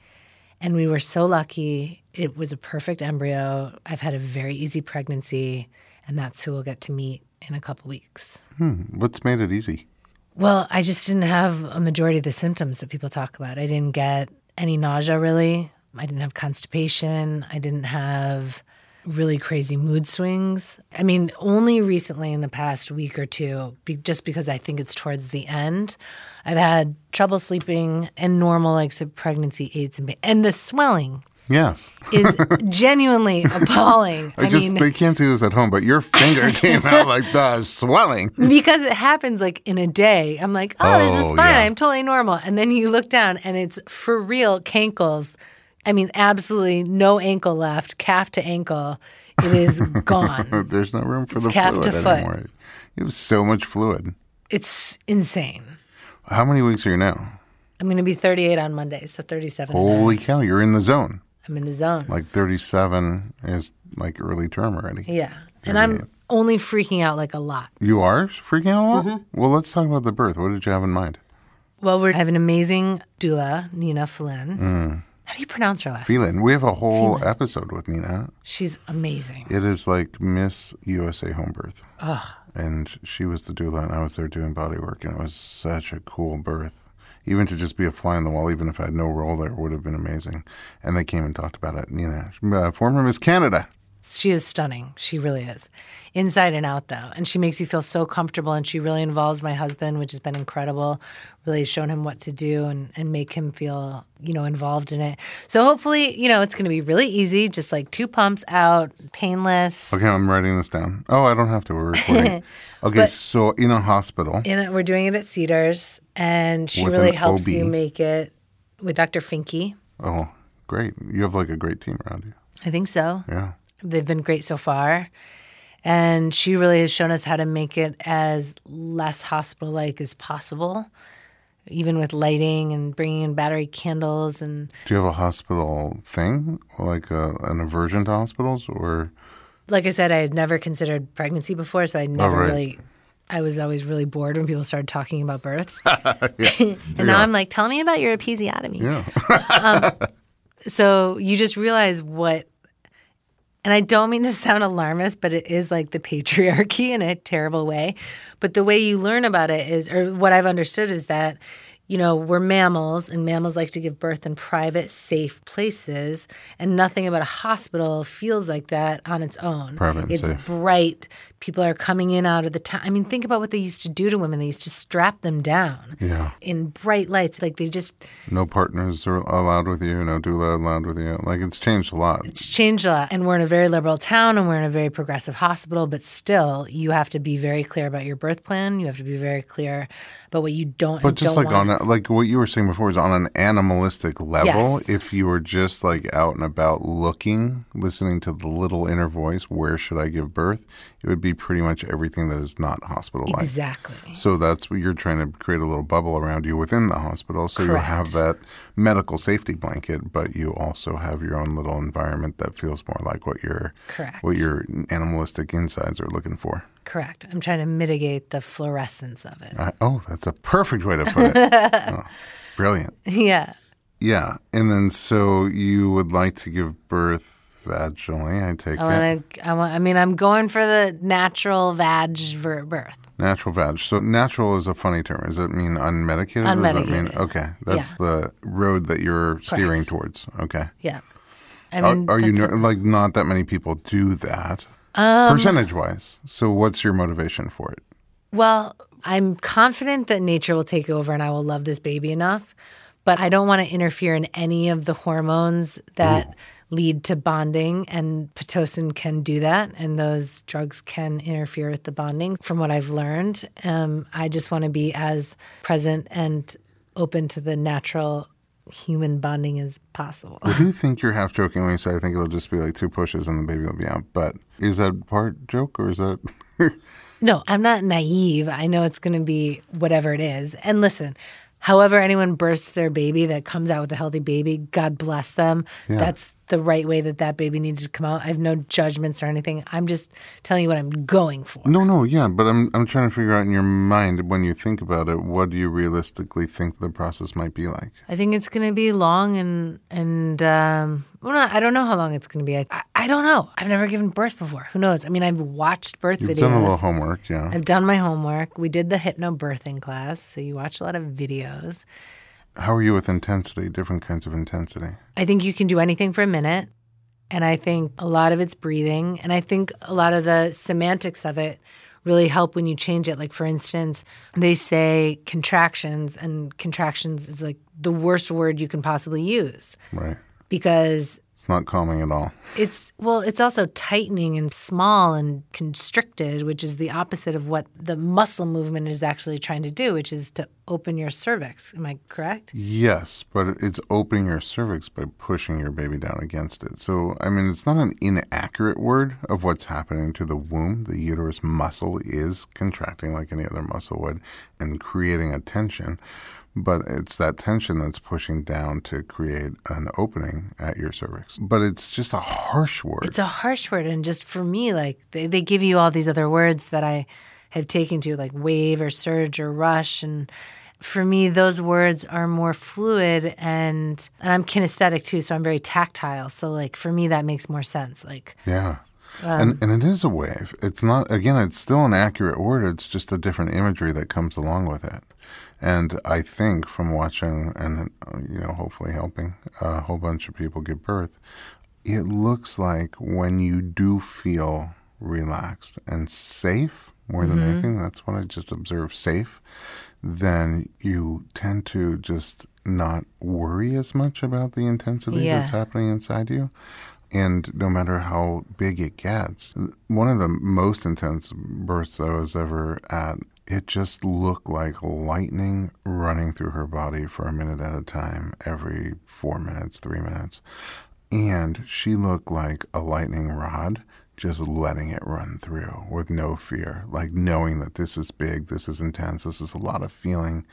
Speaker 2: And we were so lucky. It was a perfect embryo. I've had a very easy pregnancy and that's who we'll get to meet in a couple weeks. Hmm.
Speaker 1: What's made it easy?
Speaker 2: well i just didn't have a majority of the symptoms that people talk about. I didn't get any nausea really. I didn't have constipation. I didn't have really crazy mood swings. I mean, only recently in the past week or two, be, just because I think it's towards the end, I've had trouble sleeping and normal like so pregnancy aids and and the swelling
Speaker 1: Yes.
Speaker 2: is [laughs] genuinely appalling.
Speaker 1: I, just,
Speaker 2: mean,
Speaker 1: they can't see this at home, but your finger [laughs] came out like the swelling.
Speaker 2: because it happens like in a day. I'm like, oh, this is
Speaker 1: Oh,
Speaker 2: fine.
Speaker 1: yeah.
Speaker 2: I'm totally normal. And then you look down and it's for real cankles. I mean, absolutely no ankle left, calf to ankle. It is [laughs] gone. [laughs]
Speaker 1: There's no room for the
Speaker 2: calf
Speaker 1: fluid
Speaker 2: to foot.
Speaker 1: anymore. You have so much fluid.
Speaker 2: It's insane.
Speaker 1: How many weeks are you now?
Speaker 2: I'm going to be 38 on Monday, so 37. and a.
Speaker 1: Holy cow, you're in the zone.
Speaker 2: I'm in the zone.
Speaker 1: Like 37 is like early term already.
Speaker 2: yeah. And I'm only freaking out like a lot.
Speaker 1: You are freaking out a lot?
Speaker 2: Mm-hmm.
Speaker 1: Well, let's talk about the birth. What did you have in mind?
Speaker 2: Well, we have an amazing doula, Nina Flynn. How do you pronounce her last name?
Speaker 1: Feeling. We have a whole episode with Nina.
Speaker 2: She's amazing.
Speaker 1: It is like Miss USA home birth. Ugh. And she was the doula, and I was there doing body work, and it was such a cool birth. Even to just be a fly on the wall, even if I had no role there, would have been amazing. And they came and talked about it. Nina, uh, former Miss Canada.
Speaker 2: She is stunning. She really is. Inside and out, though. And she makes you feel so comfortable. And she really involves my husband, which has been incredible. Really shown him what to do and, and make him feel, you know, involved in it. So hopefully, you know, it's going to be really easy, just like two pumps out, painless.
Speaker 1: Okay, I'm writing this down. Oh, I don't have to. We're recording. [laughs] Okay, so in a hospital.
Speaker 2: And we're doing it at Cedars. And she really helps
Speaker 1: OB.
Speaker 2: you make it with Dr. Finke.
Speaker 1: Oh, great. You have like a great team around you.
Speaker 2: I think so.
Speaker 1: Yeah.
Speaker 2: They've been great so far. And she really has shown us how to make it as less hospital like as possible, even with lighting and bringing in battery candles. And
Speaker 1: Do you have a hospital thing, like uh an aversion to hospitals, or
Speaker 2: like I said, I had never considered pregnancy before, so I never
Speaker 1: right.
Speaker 2: really I was always really bored when people started talking about births. [laughs] and now I'm like, tell me about your episiotomy.
Speaker 1: Yeah. [laughs]
Speaker 2: So you just realize what, and I don't mean to sound alarmist, but it is like the patriarchy in a terrible way. But the way you learn about it is, or what I've understood is that, you know, we're mammals and mammals like to give birth in private, safe places. And nothing about a hospital feels like that on its own.
Speaker 1: Private
Speaker 2: it's
Speaker 1: safe.
Speaker 2: bright. People are coming in out of the time. I mean, think about what they used to do to women. They used to strap them down
Speaker 1: Yeah.
Speaker 2: in bright lights. Like they just,
Speaker 1: No partners are allowed with you. No doula allowed with you. Like it's changed a lot.
Speaker 2: it's changed a lot. And we're in a very liberal town and we're in a very progressive hospital, but still, you have to be very clear about your birth plan. You have to be very clear about what you don't
Speaker 1: But
Speaker 2: and
Speaker 1: just
Speaker 2: don't
Speaker 1: like
Speaker 2: want.
Speaker 1: on like what you were saying before is on an animalistic level.
Speaker 2: Yes.
Speaker 1: If you were just like out and about looking, listening to the little inner voice, where should I give birth? It would be pretty much everything that is not hospital like.
Speaker 2: exactly.
Speaker 1: So that's what you're trying to create a little bubble around you within the hospital. So you have that medical safety blanket, but you also have your own little environment that feels more like what your
Speaker 2: Correct.
Speaker 1: what your animalistic insides are looking for.
Speaker 2: Correct. I'm trying to mitigate the fluorescence of it.
Speaker 1: I, oh, that's a perfect way to put it. [laughs] Oh, brilliant.
Speaker 2: yeah.
Speaker 1: Yeah, and then so you would like to give birth vaginally, I take
Speaker 2: I
Speaker 1: it.
Speaker 2: want to. I want. I mean, I'm going for the natural vag birth.
Speaker 1: Natural vag. So natural is a funny term. Does it mean unmedicated? Does that mean
Speaker 2: Unmedicated.
Speaker 1: okay? That's
Speaker 2: Yeah.
Speaker 1: the road that you're steering
Speaker 2: Correct.
Speaker 1: towards. Okay.
Speaker 2: Yeah. I
Speaker 1: Are,
Speaker 2: mean,
Speaker 1: are you
Speaker 2: that's-
Speaker 1: ner- like not that many people do that
Speaker 2: Um,
Speaker 1: percentage wise? So what's your motivation for it?
Speaker 2: Well, I'm confident that nature will take over and I will love this baby enough, but I don't want to interfere in any of the hormones that lead to bonding and pitocin can do that and those drugs can interfere with the bonding from what I've learned. Um, I just want to be as present and open to the natural human bonding as possible.
Speaker 1: I do think you're half joking when you say I think it'll just be like two pushes and the baby will be out. But is that part joke or is that? [laughs]
Speaker 2: No, I'm not naive. I know it's going to be whatever it is. And listen, however anyone births their baby that comes out with a healthy baby, God bless them. That's the right way that that baby needs to come out. I have no judgments or anything. I'm just telling you what I'm going for.
Speaker 1: no, no, yeah. But I'm I'm trying to figure out in your mind when you think about it, what do you realistically think the process might be like?
Speaker 2: I think it's going to be long and and um, well, not, I don't know how long it's going to be. I, I I don't know. I've never given birth before. Who knows? I mean, I've watched birth
Speaker 1: You've
Speaker 2: videos.
Speaker 1: done a little homework, yeah.
Speaker 2: I've done my homework. We did the hypnobirthing class, so you watch a lot of videos.
Speaker 1: How are you with intensity? Different kinds of intensity.
Speaker 2: I think you can do anything for a minute. And I think a lot of it's breathing. And I think a lot of the semantics of it really help when you change it. Like, for instance, they say contractions, and contractions is like the worst word you can possibly use
Speaker 1: Right.
Speaker 2: because
Speaker 1: It's not calming at all.
Speaker 2: it's, well, it's also tightening and small and constricted, which is the opposite of what the muscle movement is actually trying to do, which is to open your cervix. Am I correct?
Speaker 1: Yes, but it's opening your cervix by pushing your baby down against it. So, I mean, it's not an inaccurate word of what's happening to the womb. The uterus muscle is contracting like any other muscle would and creating a tension. But it's that tension that's pushing down to create an opening at your cervix. But it's just a harsh word.
Speaker 2: It's a harsh word. And just for me, like they, they give you all these other words that I have taken to, like wave or surge or rush. And for me, those words are more fluid and, and I'm kinesthetic too. So I'm very tactile. So, like, for me, that makes more sense. Like,
Speaker 1: Yeah.
Speaker 2: Um,
Speaker 1: and, and it is a wave. It's not, again, it's still an accurate word. It's just a different imagery that comes along with it. And I think from watching and, you know, hopefully helping a whole bunch of people give birth, it looks like when you do feel relaxed and safe more than
Speaker 2: Mm-hmm.
Speaker 1: anything, that's what I just observed safe, then you tend to just not worry as much about the intensity
Speaker 2: Yeah.
Speaker 1: that's happening inside you. And no matter how big it gets, one of the most intense births I was ever at, it just looked like lightning running through her body for a minute at a time, every four minutes, three minutes. And she looked like a lightning rod, just letting it run through with no fear, like knowing that this is big, this is intense, this is a lot of feeling.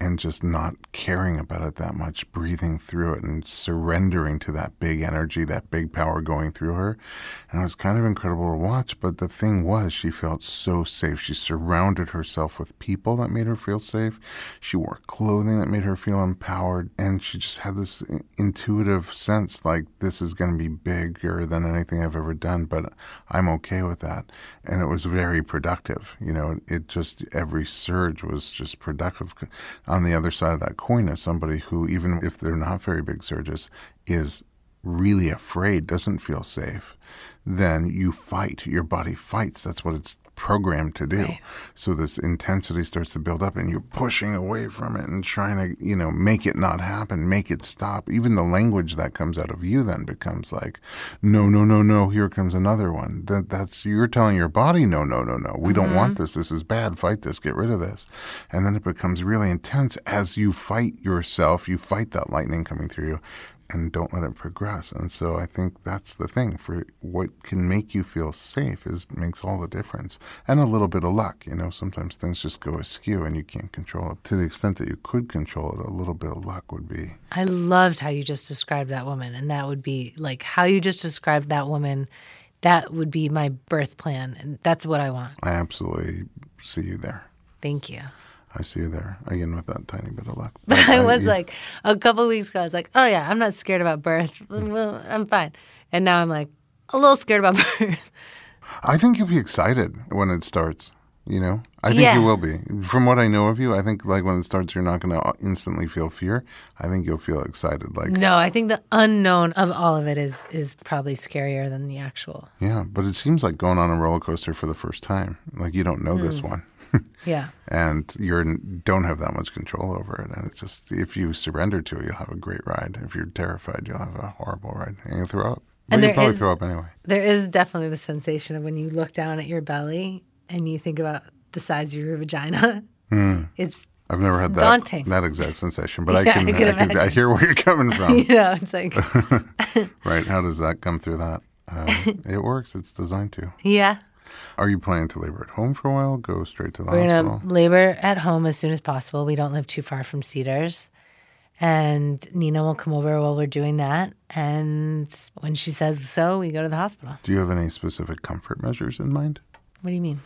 Speaker 1: And just not caring about it that much, breathing through it and surrendering to that big energy, that big power going through her. And it was kind of incredible to watch. But the thing was, she felt so safe. She surrounded herself with people that made her feel safe. She wore clothing that made her feel empowered. And she just had this intuitive sense like, this is going to be bigger than anything I've ever done, but I'm okay with that. And it was very productive. You know, it just, every surge was just productive on the other side of that coin is somebody who, even if they're not very big surges, is really afraid, doesn't feel safe, then you fight. Your body fights. That's what it's programmed to do. Right. So this intensity starts to build up and you're pushing away from it and trying to, you know, make it not happen, make it stop. Even the language that comes out of you then becomes like, no, no, no, no, here comes another one. That that's you're telling your body, no, no, no, no. We mm-hmm. don't want this. This is bad. Fight this. Get rid of this. And then it becomes really intense as you fight yourself, you fight that lightning coming through you and don't let it progress. And so I think that's the thing for what can make you feel safe is makes all the difference. And a little bit of luck, you know, sometimes things just go askew and you can't control it. To the extent that you could control it, a little bit of luck would be.
Speaker 2: I loved how you just described that woman and that would be like how you just described that woman that would be my birth plan and that's what I want.
Speaker 1: I absolutely see you there.
Speaker 2: Thank you.
Speaker 1: I see you there again with that tiny bit of luck. [laughs]
Speaker 2: But I, I was yeah. like, a couple weeks ago, I was like, oh yeah, I'm not scared about birth. [laughs] Well, I'm fine. And now I'm like, a little scared about [laughs] birth.
Speaker 1: I think you'll be excited when it starts. You know, I think yeah. you will be. From what I know of you, I think like when it starts, you're not going to instantly feel fear. I think you'll feel excited. Like
Speaker 2: no, I think the unknown of all of it is is probably scarier than the actual.
Speaker 1: Yeah, but it seems like going on a roller coaster for the first time. Like you don't know mm. this one. [laughs]
Speaker 2: yeah.
Speaker 1: And you don't have that much control over it. And it's just, if you surrender to it, you'll have a great ride. If you're terrified, you'll have a horrible ride and you'll throw up. But and you probably is, throw up anyway.
Speaker 2: There is definitely the sensation of when you look down at your belly and you think about the size of your vagina. Mm. It's
Speaker 1: I've never had that
Speaker 2: daunting.
Speaker 1: that exact sensation, but [laughs] yeah, I, can, I, can I, can, I, hear where you're coming [laughs] from.
Speaker 2: you know, it's like
Speaker 1: right. How does that come through that? Um, it works. It's designed to.
Speaker 2: Yeah,
Speaker 1: are you planning to labor at home for a while? Go straight to the We're hospital?
Speaker 2: We're going to labor at home as soon as possible. We don't live too far from Cedars. And Nina will come over while we're doing that. And when she says so, we go to the hospital.
Speaker 1: Do you have any specific comfort measures in mind?
Speaker 2: What do you mean?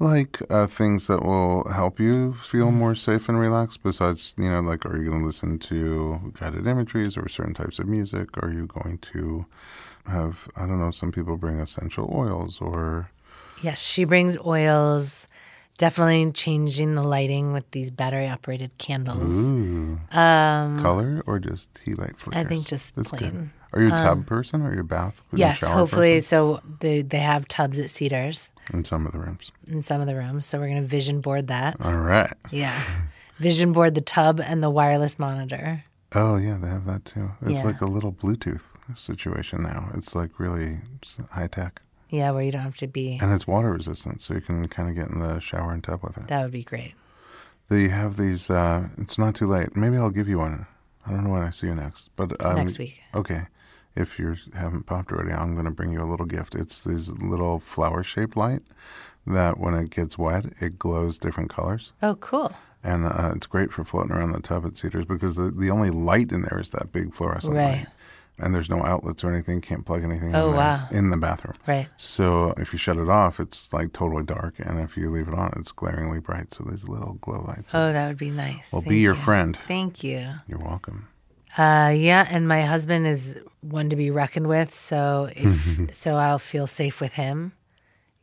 Speaker 1: Like uh, things that will help you feel more safe and relaxed. Besides, you know, like are you going to listen to guided imageries or certain types of music? Are you going to have, I don't know, some people bring essential oils or
Speaker 2: Yes, she brings oils. Definitely changing the lighting with these battery operated candles.
Speaker 1: Ooh. Um, Color or just tea light flickers?
Speaker 2: I think just That's plain. Good.
Speaker 1: Are you a tub um, person or are you a bath?
Speaker 2: Yes, hopefully.
Speaker 1: Person?
Speaker 2: So they they have tubs at Cedars.
Speaker 1: In some of the rooms.
Speaker 2: In some of the rooms. So we're going to vision board that.
Speaker 1: All right.
Speaker 2: Yeah. vision board the tub and the wireless monitor.
Speaker 1: Oh yeah, they have that too. It's yeah. like a little Bluetooth situation now. It's like really high tech.
Speaker 2: Yeah, where you don't have to be.
Speaker 1: And it's water resistant, so you can kind of get in the shower and tub with it.
Speaker 2: That would be great.
Speaker 1: They have these. Uh, it's not too late. Maybe I'll give you one. I don't know when I see you next, but um,
Speaker 2: next week.
Speaker 1: Okay. If you haven't popped already, I'm going to bring you a little gift. It's this little flower shaped light that, when it gets wet, it glows different colors.
Speaker 2: Oh, cool.
Speaker 1: And uh, it's great for floating around the tub at Cedars because the, the only light in there is that big fluorescent right. light and there's no outlets or anything. Can't plug anything
Speaker 2: oh,
Speaker 1: in,
Speaker 2: wow.
Speaker 1: in the bathroom.
Speaker 2: Right.
Speaker 1: So if you shut it off, it's like totally dark, and if you leave it on, it's glaringly bright. So these little glow lights.
Speaker 2: Oh, that would be nice.
Speaker 1: Will be your
Speaker 2: you.
Speaker 1: friend.
Speaker 2: Thank you.
Speaker 1: You're welcome.
Speaker 2: Uh, yeah, and my husband is one to be reckoned with. So if [laughs] so, I'll feel safe with him.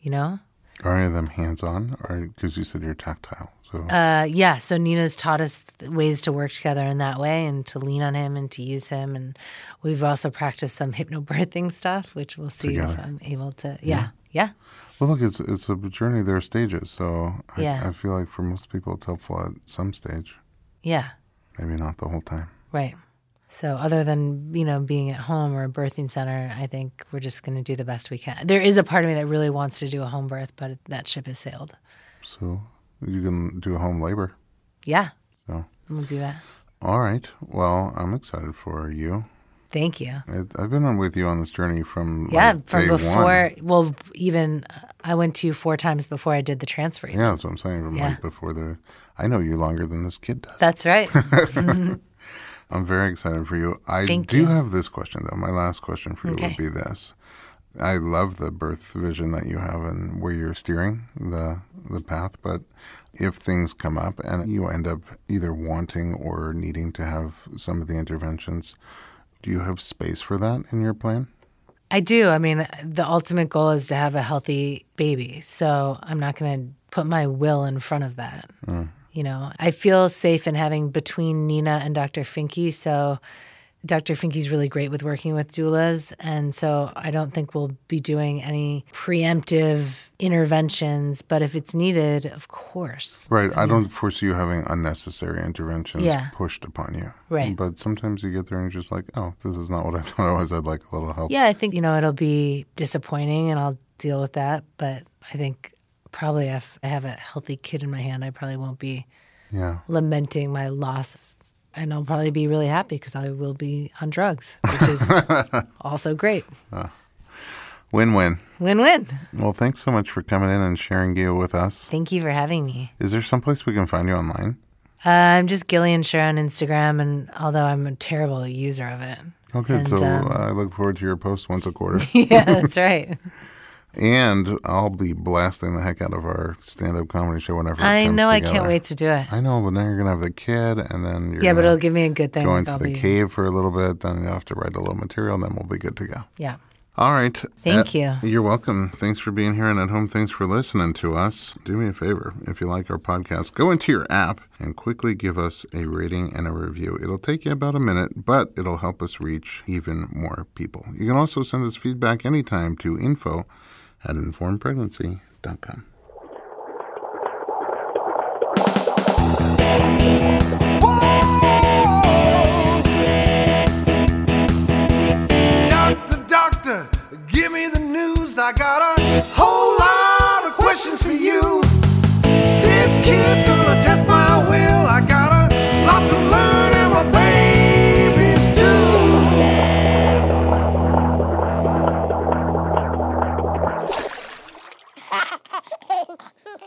Speaker 2: You know.
Speaker 1: Are any of them hands on, or because you said you're tactile?
Speaker 2: So. Uh, yeah. So Nina's taught us ways to work together in that way and to lean on him and to use him. And we've also practiced some [laughs] hypnobirthing stuff, which we'll see together. if I'm able to. Yeah. yeah. yeah.
Speaker 1: Well, look, it's it's a journey. There are stages. So I, yeah. I feel like for most people, it's helpful at some stage.
Speaker 2: Yeah.
Speaker 1: Maybe not the whole time.
Speaker 2: Right. So other than, you know, being at home or a birthing center, I think we're just going to do the best we can. There is a part of me that really wants to do a home birth, but that ship has sailed.
Speaker 1: So you can do home labor.
Speaker 2: Yeah.
Speaker 1: So
Speaker 2: we'll do that.
Speaker 1: All right. Well, I'm excited for you.
Speaker 2: Thank you.
Speaker 1: It, I've been on with you on this journey from
Speaker 2: Yeah,
Speaker 1: like,
Speaker 2: from before.
Speaker 1: One.
Speaker 2: Well, even uh, I went to you four times before I did the transfer.
Speaker 1: Yeah, that's what I'm saying. From
Speaker 2: Yeah.
Speaker 1: like before the, I know you longer than this kid does.
Speaker 2: That's right. [laughs]
Speaker 1: I'm very excited for you. I
Speaker 2: Thank
Speaker 1: do
Speaker 2: you.
Speaker 1: have this question though. My last question for you
Speaker 2: Okay.
Speaker 1: would be this. I love the birth vision that you have and where you're steering the the path, but if things come up and you end up either wanting or needing to have some of the interventions, do you have space for that in your plan?
Speaker 2: I do. I mean, the ultimate goal is to have a healthy baby. So I'm not going to put my will in front of that. Mm. You know, I feel safe in having between Nina and Dr. Finke. So Dr. Finke's really great with working with doulas. And so I don't think we'll be doing any preemptive interventions. But if it's needed, of course.
Speaker 1: Right. I don't foresee you having unnecessary interventions
Speaker 2: Yeah.
Speaker 1: pushed upon you.
Speaker 2: Right.
Speaker 1: But sometimes you get there and you're just like, oh, this is not what I [laughs] thought it was. I'd like a little help.
Speaker 2: Yeah, I think, you know, it'll be disappointing and I'll deal with that. But I think probably if I have a healthy kid in my hand, I probably won't be
Speaker 1: Yeah.
Speaker 2: lamenting my loss. And I'll probably be really happy because I will be on drugs, which is [laughs] also great.
Speaker 1: Win win.
Speaker 2: Win win.
Speaker 1: Well, thanks so much for coming in and sharing you with us.
Speaker 2: Thank you for having me.
Speaker 1: Is there someplace we can find you online?
Speaker 2: Uh, I'm just Gillian Shure on Instagram, and although I'm a terrible user of it.
Speaker 1: Okay,
Speaker 2: And,
Speaker 1: so
Speaker 2: um,
Speaker 1: I look forward to your post once a quarter. [laughs]
Speaker 2: yeah, that's right. [laughs]
Speaker 1: and I'll be blasting the heck out of our stand up comedy show whenever it
Speaker 2: I know I can't wait to do it.
Speaker 1: I know, but now you're going to have the kid, and then you're
Speaker 2: Yeah, but it'll give me a good thing.
Speaker 1: go
Speaker 2: like
Speaker 1: into the
Speaker 2: be-
Speaker 1: cave for a little bit, then you'll have to write a little material, and then we'll be good to go.
Speaker 2: Yeah.
Speaker 1: All right.
Speaker 2: Thank uh, you.
Speaker 1: You're welcome. Thanks for being here and at home. Thanks for listening to us. Do me a favor. If you like our podcast, go into your app and quickly give us a rating and a review. It'll take you about a minute, but it'll help us reach even more people. You can also send us feedback anytime to info at informedpregnancy.com. Whoa!
Speaker 3: Doctor, doctor, give me the news. I got a whole lot of questions for you. This kid's gonna test my